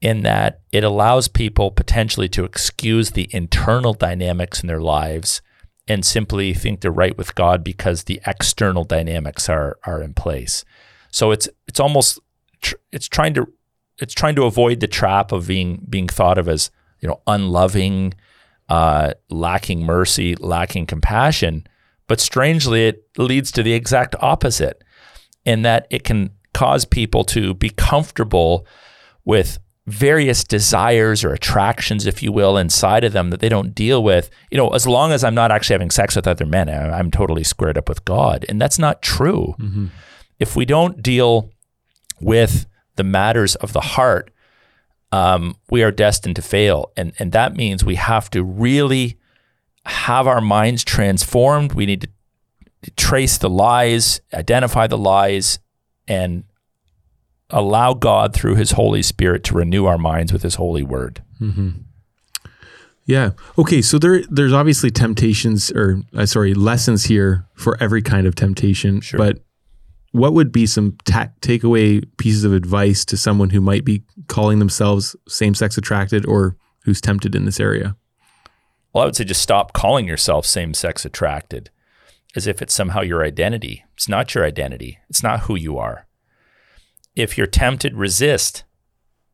in that it allows people potentially to excuse the internal dynamics in their lives and simply think they're right with God because the external dynamics are are in place. So it's it's almost tr- it's trying to it's trying to avoid the trap of being being thought of as you know unloving, uh, lacking mercy, lacking compassion. But strangely, it leads to the exact opposite, in that it can cause people to be comfortable with various desires or attractions, if you will, inside of them that they don't deal with. You know, as long as I'm not actually having sex with other men, I'm totally squared up with God, and that's not true. If we don't deal with the matters of the heart, um, we are destined to fail. And, and that means we have to really have our minds transformed. We need to trace the lies, identify the lies, and allow God through his Holy Spirit to renew our minds with his holy word. Yeah. Okay. So there, there's obviously temptations, or uh, sorry, lessons here for every kind of temptation. Sure. But what would be some ta- takeaway pieces of advice to someone who might be calling themselves same-sex attracted or who's tempted in this area? Well, I would say just stop calling yourself same sex attracted as if it's somehow your identity. It's not your identity, it's not who you are. If you're tempted, resist.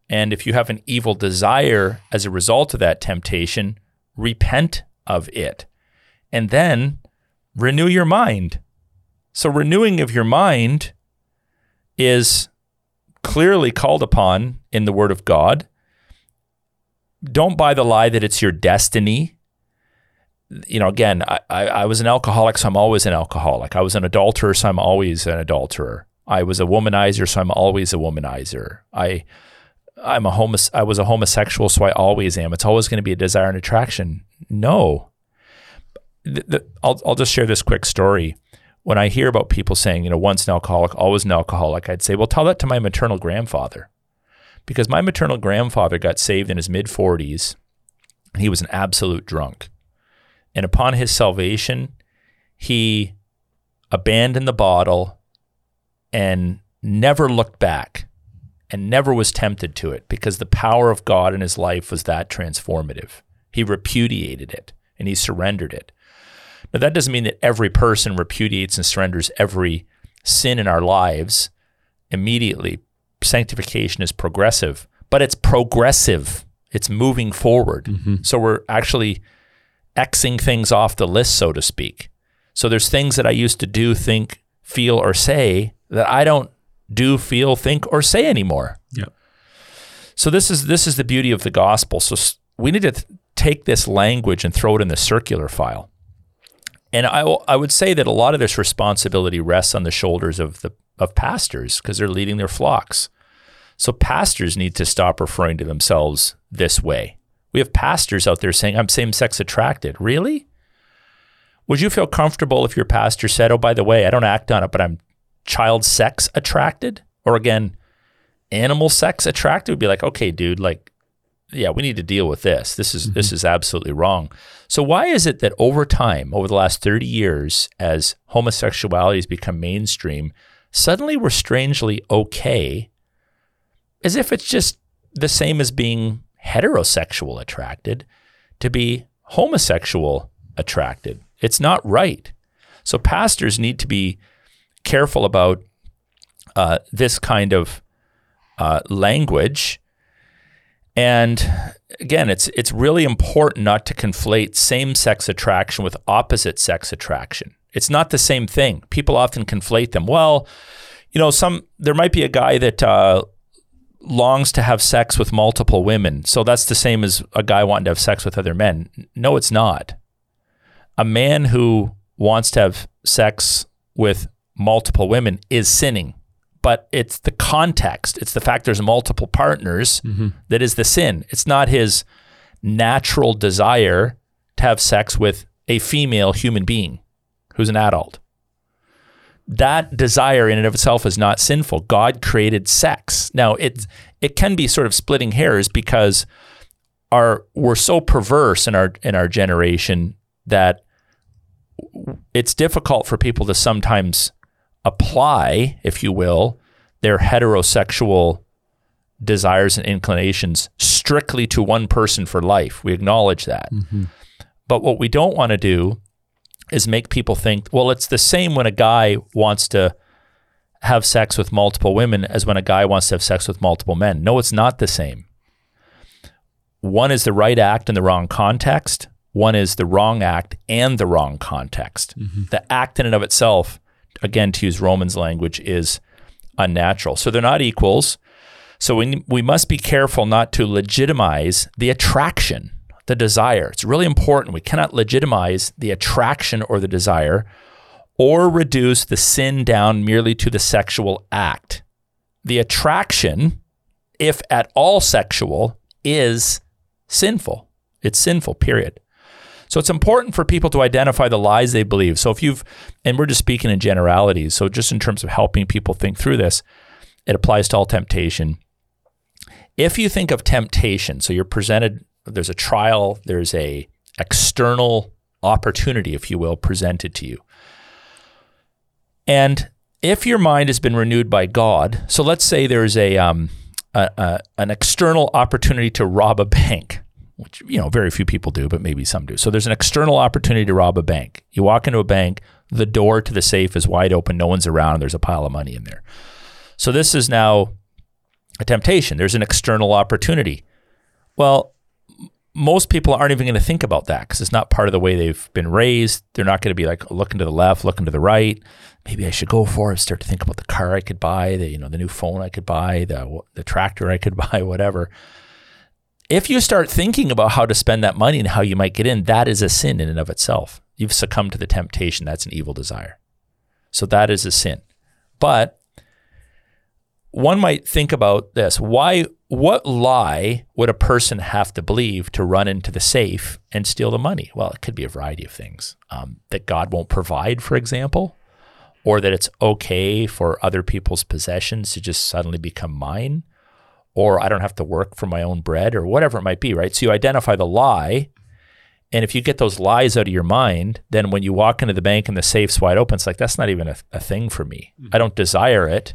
And if you have an evil desire as a result of that temptation, repent of it. And then renew your mind. So, renewing of your mind is clearly called upon in the Word of God. Don't buy the lie that it's your destiny you know, again, I, I, I was an alcoholic, so I'm always an alcoholic. I was an adulterer, so I'm always an adulterer. I was a womanizer, so I'm always a womanizer. I I'm a homo- I was a homosexual, so I always am. It's always going to be a desire and attraction. No. The, the, I'll, I'll just share this quick story. When I hear about people saying, you know, once an alcoholic, always an alcoholic, I'd say, well, tell that to my maternal grandfather. Because my maternal grandfather got saved in his mid 40s. and He was an absolute drunk. And upon his salvation, he abandoned the bottle and never looked back and never was tempted to it because the power of God in his life was that transformative. He repudiated it and he surrendered it. Now, that doesn't mean that every person repudiates and surrenders every sin in our lives immediately. Sanctification is progressive, but it's progressive, it's moving forward. Mm-hmm. So we're actually Xing things off the list, so to speak. So there's things that I used to do, think, feel, or say that I don't do, feel, think, or say anymore. Yeah. So this is this is the beauty of the gospel. So we need to th- take this language and throw it in the circular file. And I I would say that a lot of this responsibility rests on the shoulders of the of pastors because they're leading their flocks. So pastors need to stop referring to themselves this way. We have pastors out there saying, I'm same sex attracted. Really? Would you feel comfortable if your pastor said, Oh, by the way, I don't act on it, but I'm child sex attracted? Or again, animal sex attracted? Would be like, okay, dude, like, yeah, we need to deal with this. This is mm-hmm. this is absolutely wrong. So why is it that over time, over the last 30 years, as homosexuality has become mainstream, suddenly we're strangely okay, as if it's just the same as being heterosexual attracted to be homosexual attracted. It's not right. So pastors need to be careful about uh, this kind of uh, language. And again, it's it's really important not to conflate same-sex attraction with opposite-sex attraction. It's not the same thing. People often conflate them. Well, you know, some there might be a guy that uh, longs to have sex with multiple women. So that's the same as a guy wanting to have sex with other men. No, it's not. A man who wants to have sex with multiple women is sinning. But it's the context, it's the fact there's multiple partners mm-hmm. that is the sin. It's not his natural desire to have sex with a female human being who's an adult that desire in and of itself is not sinful. God created sex. Now it it can be sort of splitting hairs because our we're so perverse in our in our generation that it's difficult for people to sometimes apply, if you will, their heterosexual desires and inclinations strictly to one person for life. We acknowledge that. Mm-hmm. But what we don't want to do is make people think, well, it's the same when a guy wants to have sex with multiple women as when a guy wants to have sex with multiple men. No, it's not the same. One is the right act in the wrong context. One is the wrong act and the wrong context. Mm-hmm. The act in and of itself, again, to use Romans language, is unnatural. So they're not equals. So we, we must be careful not to legitimize the attraction the desire. It's really important. We cannot legitimize the attraction or the desire or reduce the sin down merely to the sexual act. The attraction, if at all sexual, is sinful. It's sinful, period. So it's important for people to identify the lies they believe. So if you've, and we're just speaking in generalities, so just in terms of helping people think through this, it applies to all temptation. If you think of temptation, so you're presented there's a trial, there's a external opportunity, if you will, presented to you. And if your mind has been renewed by God, so let's say there's a, um, a, a, an external opportunity to rob a bank, which you know very few people do, but maybe some do. So there's an external opportunity to rob a bank. You walk into a bank, the door to the safe is wide open, no one's around, and there's a pile of money in there. So this is now a temptation. There's an external opportunity. Well, most people aren't even going to think about that because it's not part of the way they've been raised. They're not going to be like looking to the left, looking to the right. Maybe I should go for it. Start to think about the car I could buy, the you know the new phone I could buy, the the tractor I could buy, whatever. If you start thinking about how to spend that money and how you might get in, that is a sin in and of itself. You've succumbed to the temptation. That's an evil desire. So that is a sin. But one might think about this. Why what lie would a person have to believe to run into the safe and steal the money? Well, it could be a variety of things. Um, that God won't provide, for example, or that it's okay for other people's possessions to just suddenly become mine, or I don't have to work for my own bread, or whatever it might be, right? So you identify the lie. And if you get those lies out of your mind, then when you walk into the bank and the safe's wide open, it's like, that's not even a, a thing for me. Mm-hmm. I don't desire it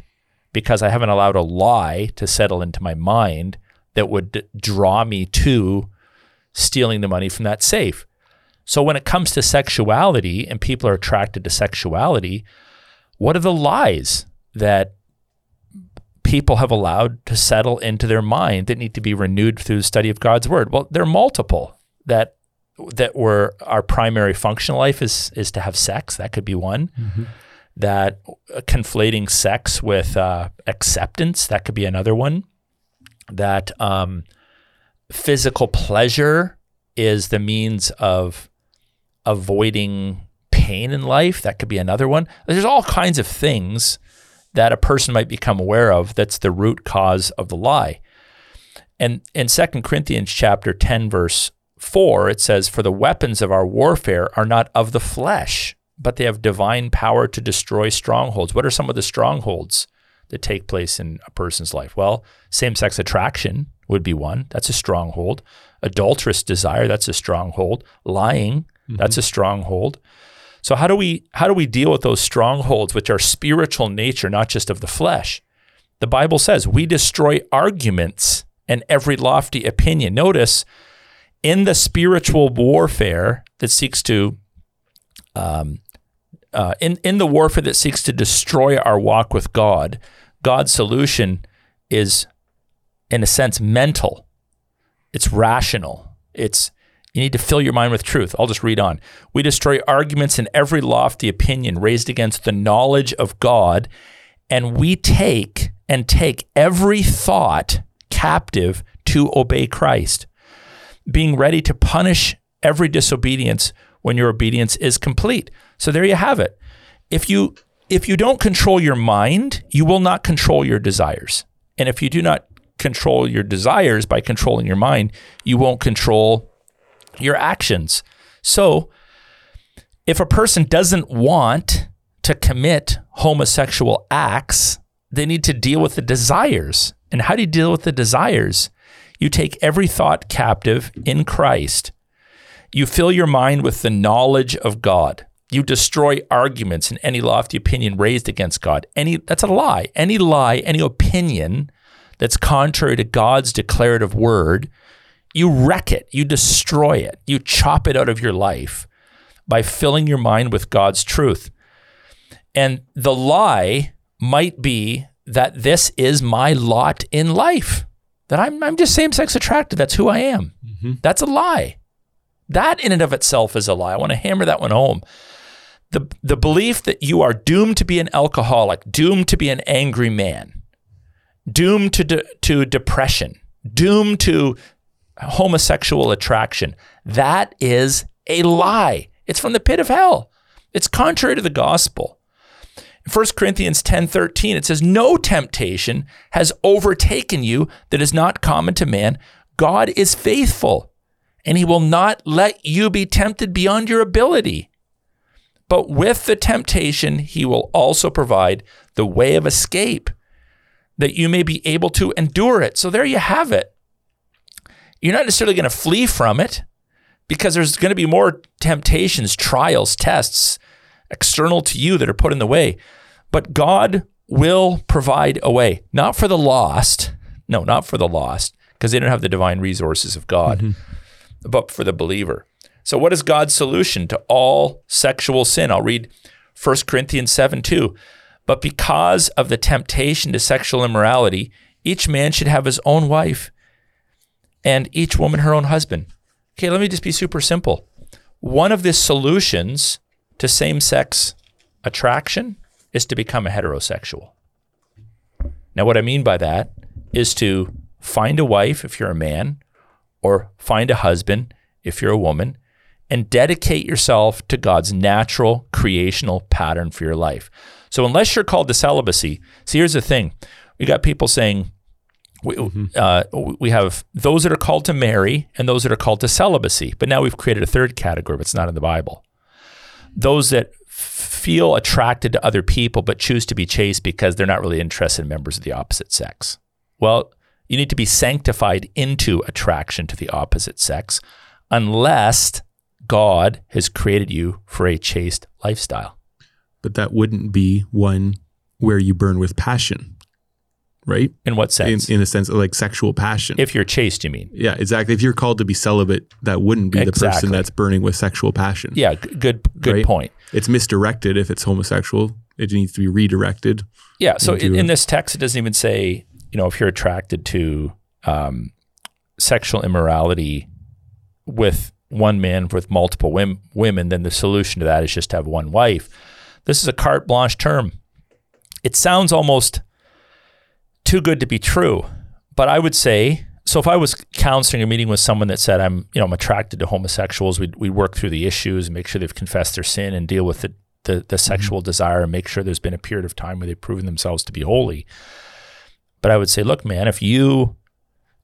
because I haven't allowed a lie to settle into my mind that would d- draw me to stealing the money from that safe. So when it comes to sexuality and people are attracted to sexuality, what are the lies that people have allowed to settle into their mind that need to be renewed through the study of God's word? Well, there are multiple that that were our primary functional life is is to have sex. That could be one. Mm-hmm that conflating sex with uh, acceptance, that could be another one. That um, physical pleasure is the means of avoiding pain in life, that could be another one. There's all kinds of things that a person might become aware of that's the root cause of the lie. And in 2 Corinthians chapter 10 verse 4 it says for the weapons of our warfare are not of the flesh but they have divine power to destroy strongholds. What are some of the strongholds that take place in a person's life? Well, same-sex attraction would be one. That's a stronghold. Adulterous desire, that's a stronghold. Lying, mm-hmm. that's a stronghold. So how do we how do we deal with those strongholds which are spiritual nature, not just of the flesh? The Bible says we destroy arguments and every lofty opinion. Notice in the spiritual warfare that seeks to um, uh, in in the warfare that seeks to destroy our walk with God, God's solution is, in a sense, mental. It's rational. It's you need to fill your mind with truth. I'll just read on. We destroy arguments and every lofty opinion raised against the knowledge of God, and we take and take every thought captive to obey Christ, being ready to punish every disobedience when your obedience is complete. So there you have it. If you if you don't control your mind, you will not control your desires. And if you do not control your desires by controlling your mind, you won't control your actions. So, if a person doesn't want to commit homosexual acts, they need to deal with the desires. And how do you deal with the desires? You take every thought captive in Christ. You fill your mind with the knowledge of God. You destroy arguments and any lofty opinion raised against God. Any that's a lie. Any lie, any opinion that's contrary to God's declarative word you wreck it, you destroy it, you chop it out of your life by filling your mind with God's truth. And the lie might be that this is my lot in life, that I'm, I'm just same sex attracted. That's who I am. Mm-hmm. That's a lie. That in and of itself is a lie. I want to hammer that one home. The, the belief that you are doomed to be an alcoholic, doomed to be an angry man, doomed to, de- to depression, doomed to homosexual attraction. That is a lie. It's from the pit of hell. It's contrary to the gospel. In 1 Corinthians 10:13 it says no temptation has overtaken you that is not common to man. God is faithful, and he will not let you be tempted beyond your ability. But with the temptation, he will also provide the way of escape that you may be able to endure it. So there you have it. You're not necessarily going to flee from it because there's going to be more temptations, trials, tests external to you that are put in the way. But God will provide a way, not for the lost. No, not for the lost, because they don't have the divine resources of God, mm-hmm. but for the believer. So, what is God's solution to all sexual sin? I'll read 1 Corinthians 7 2. But because of the temptation to sexual immorality, each man should have his own wife and each woman her own husband. Okay, let me just be super simple. One of the solutions to same sex attraction is to become a heterosexual. Now, what I mean by that is to find a wife if you're a man, or find a husband if you're a woman, and dedicate yourself to God's natural creational pattern for your life. So, unless you're called to celibacy, see, here's the thing we got people saying, we, mm-hmm. uh, we have those that are called to marry and those that are called to celibacy. But now we've created a third category, but it's not in the Bible. Those that feel attracted to other people but choose to be chaste because they're not really interested in members of the opposite sex. Well, you need to be sanctified into attraction to the opposite sex unless God has created you for a chaste lifestyle. But that wouldn't be one where you burn with passion right? In what sense? In, in a sense of like sexual passion. If you're chaste, you mean? Yeah, exactly. If you're called to be celibate, that wouldn't be exactly. the person that's burning with sexual passion. Yeah, good good right? point. It's misdirected if it's homosexual. It needs to be redirected. Yeah. So in, in, this text, it doesn't even say you know if you're attracted to um, sexual immorality with one man with multiple women, then the solution to that is just to have one wife. This is a carte blanche term. It sounds almost too good to be true. But I would say, so if I was counseling or meeting with someone that said I'm, you know, I'm attracted to homosexuals, we'd, we'd work through the issues and make sure they've confessed their sin and deal with the the the mm-hmm. sexual desire and make sure there's been a period of time where they've proven themselves to be holy. But I would say, look, man, if you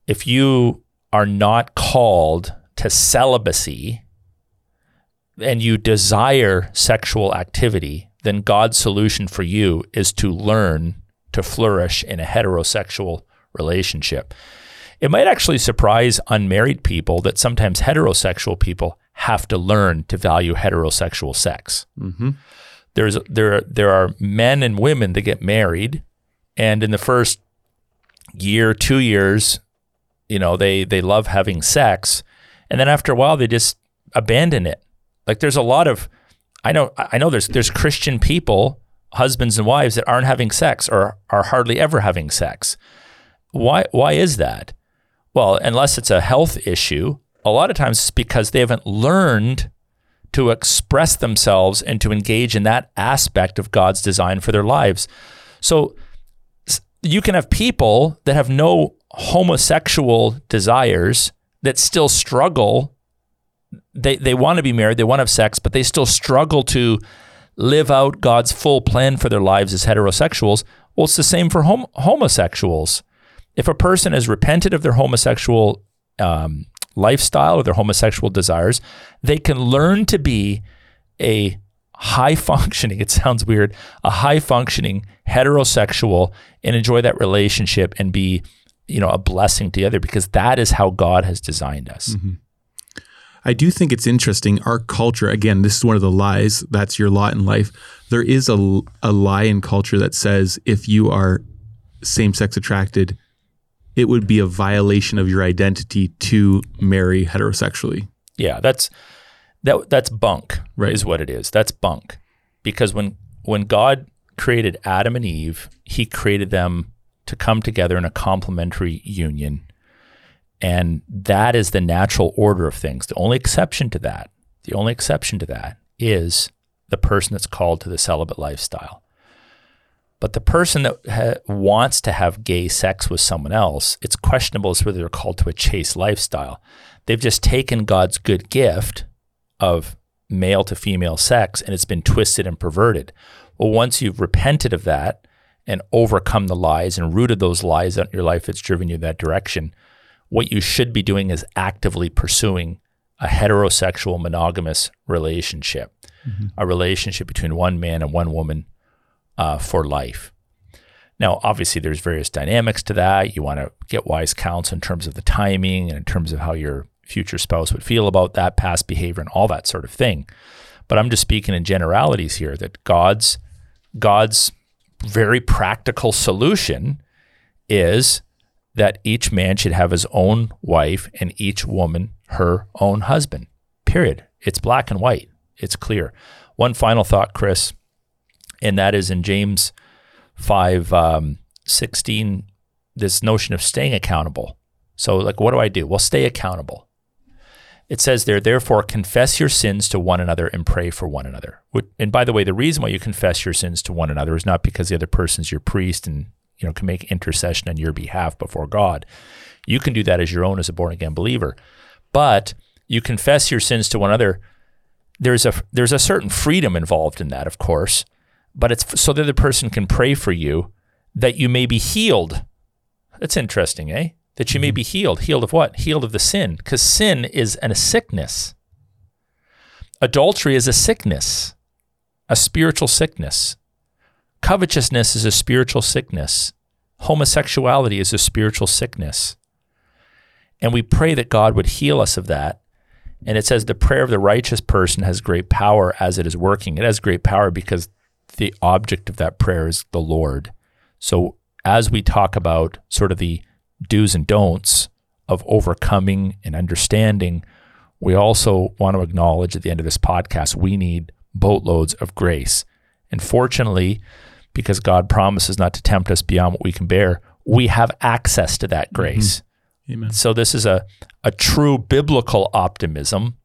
if you are not called to celibacy and you desire sexual activity, then God's solution for you is to learn to flourish in a heterosexual relationship. It might actually surprise unmarried people that sometimes heterosexual people have to learn to value heterosexual sex. Mm-hmm. There's there there are men and women that get married, and in the first year, two years, you know they they love having sex, and then after a while they just abandon it. Like there's a lot of I know I know there's there's Christian people, husbands and wives that aren't having sex or are hardly ever having sex. Why why is that? Well, unless it's a health issue, a lot of times it's because they haven't learned to express themselves and to engage in that aspect of God's design for their lives. So you can have people that have no homosexual desires that still struggle. They, they want to be married, they want to have sex, but they still struggle to live out God's full plan for their lives as heterosexuals. Well, it's the same for hom- homosexuals. If a person has repented of their homosexual um, lifestyle or their homosexual desires, they can learn to be a high functioning, it sounds weird, a high functioning heterosexual and enjoy that relationship and be, you know, a blessing to the other because that is how God has designed us. Mm-hmm. I do think it's interesting. Our culture, again, this is one of the lies. That's your lot in life. There is a, a lie in culture that says if you are same sex attracted, it would be a violation of your identity to marry heterosexually. Yeah, that's that that's bunk, Right. is what it is. That's bunk. Because when when God created Adam and Eve, he created them to come together in a complementary union. And that is the natural order of things. The only exception to that, the only exception to that is the person that's called to the celibate lifestyle. But the person that ha- wants to have gay sex with someone else, it's questionable as whether they're called to a chaste lifestyle. They've just taken God's good gift of male to female sex and it's been twisted and perverted. Well, once you've repented of that and overcome the lies and rooted those lies out in your life that's driven you that direction, what you should be doing is actively pursuing a heterosexual monogamous relationship, a relationship between one man and one woman uh, for life. Now, obviously, there's various dynamics to that. You want to get wise counsel in terms of the timing and in terms of how your future spouse would feel about that past behavior and all that sort of thing. But I'm just speaking in generalities here that God's God's very practical solution is that each man should have his own wife and each woman her own husband. Period. It's black and white. It's clear. One final thought, Chris, and that is in James 5 um, 16, this notion of staying accountable. So, like, what do I do? Well, stay accountable. It says there, therefore, confess your sins to one another and pray for one another. And by the way, the reason why you confess your sins to one another is not because the other person's your priest and you know can make intercession on your behalf before God. You can do that as your own as a born again believer, but you confess your sins to one another. There's a there's a certain freedom involved in that, of course, but it's so that the other person can pray for you that you may be healed. That's interesting, eh? That you may be healed. Healed of what? Healed of the sin, because sin is an, a sickness. Adultery is a sickness, a spiritual sickness. Covetousness is a spiritual sickness. Homosexuality is a spiritual sickness. And we pray that God would heal us of that. And it says the prayer of the righteous person has great power as it is working. It has great power because the object of that prayer is the Lord. So as we talk about sort of the do's and don'ts of overcoming and understanding, we also want to acknowledge at the end of this podcast, we need boatloads of grace. And fortunately, because God promises not to tempt us beyond what we can bear, we have access to that mm-hmm. grace. Amen. So this is a, a true biblical optimism,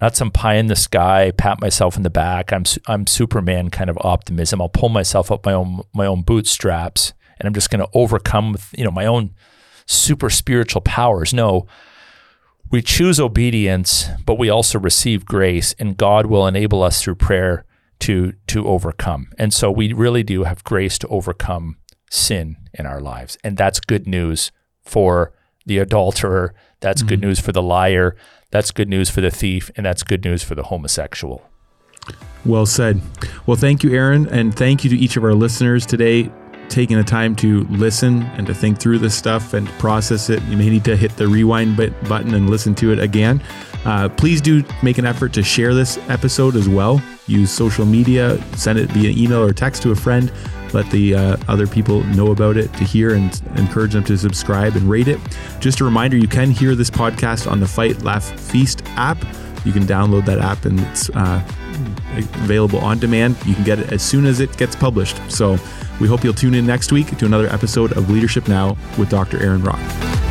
not some pie in the sky, pat myself in the back. I'm I'm Superman kind of optimism. I'll pull myself up my own my own bootstraps, and I'm just going to overcome with you know my own super spiritual powers. No, we choose obedience, but we also receive grace, and God will enable us through prayer to to overcome. And so we really do have grace to overcome sin in our lives. And that's good news for the adulterer. That's mm-hmm. good news for the liar. That's good news for the thief. And that's good news for the homosexual. Well said. Well, thank you, Aaron. And thank you to each of our listeners today taking the time to listen and to think through this stuff and process it. You may need to hit the rewind button and listen to it again. Uh, please do make an effort to share this episode as well. Use social media, send it via email or text to a friend. Let the uh, other people know about it to hear and encourage them to subscribe and rate it. Just a reminder you can hear this podcast on the Fight Laugh Feast app. You can download that app and it's uh, available on demand. You can get it as soon as it gets published. So we hope you'll tune in next week to another episode of Leadership Now with Dr. Aaron Rock.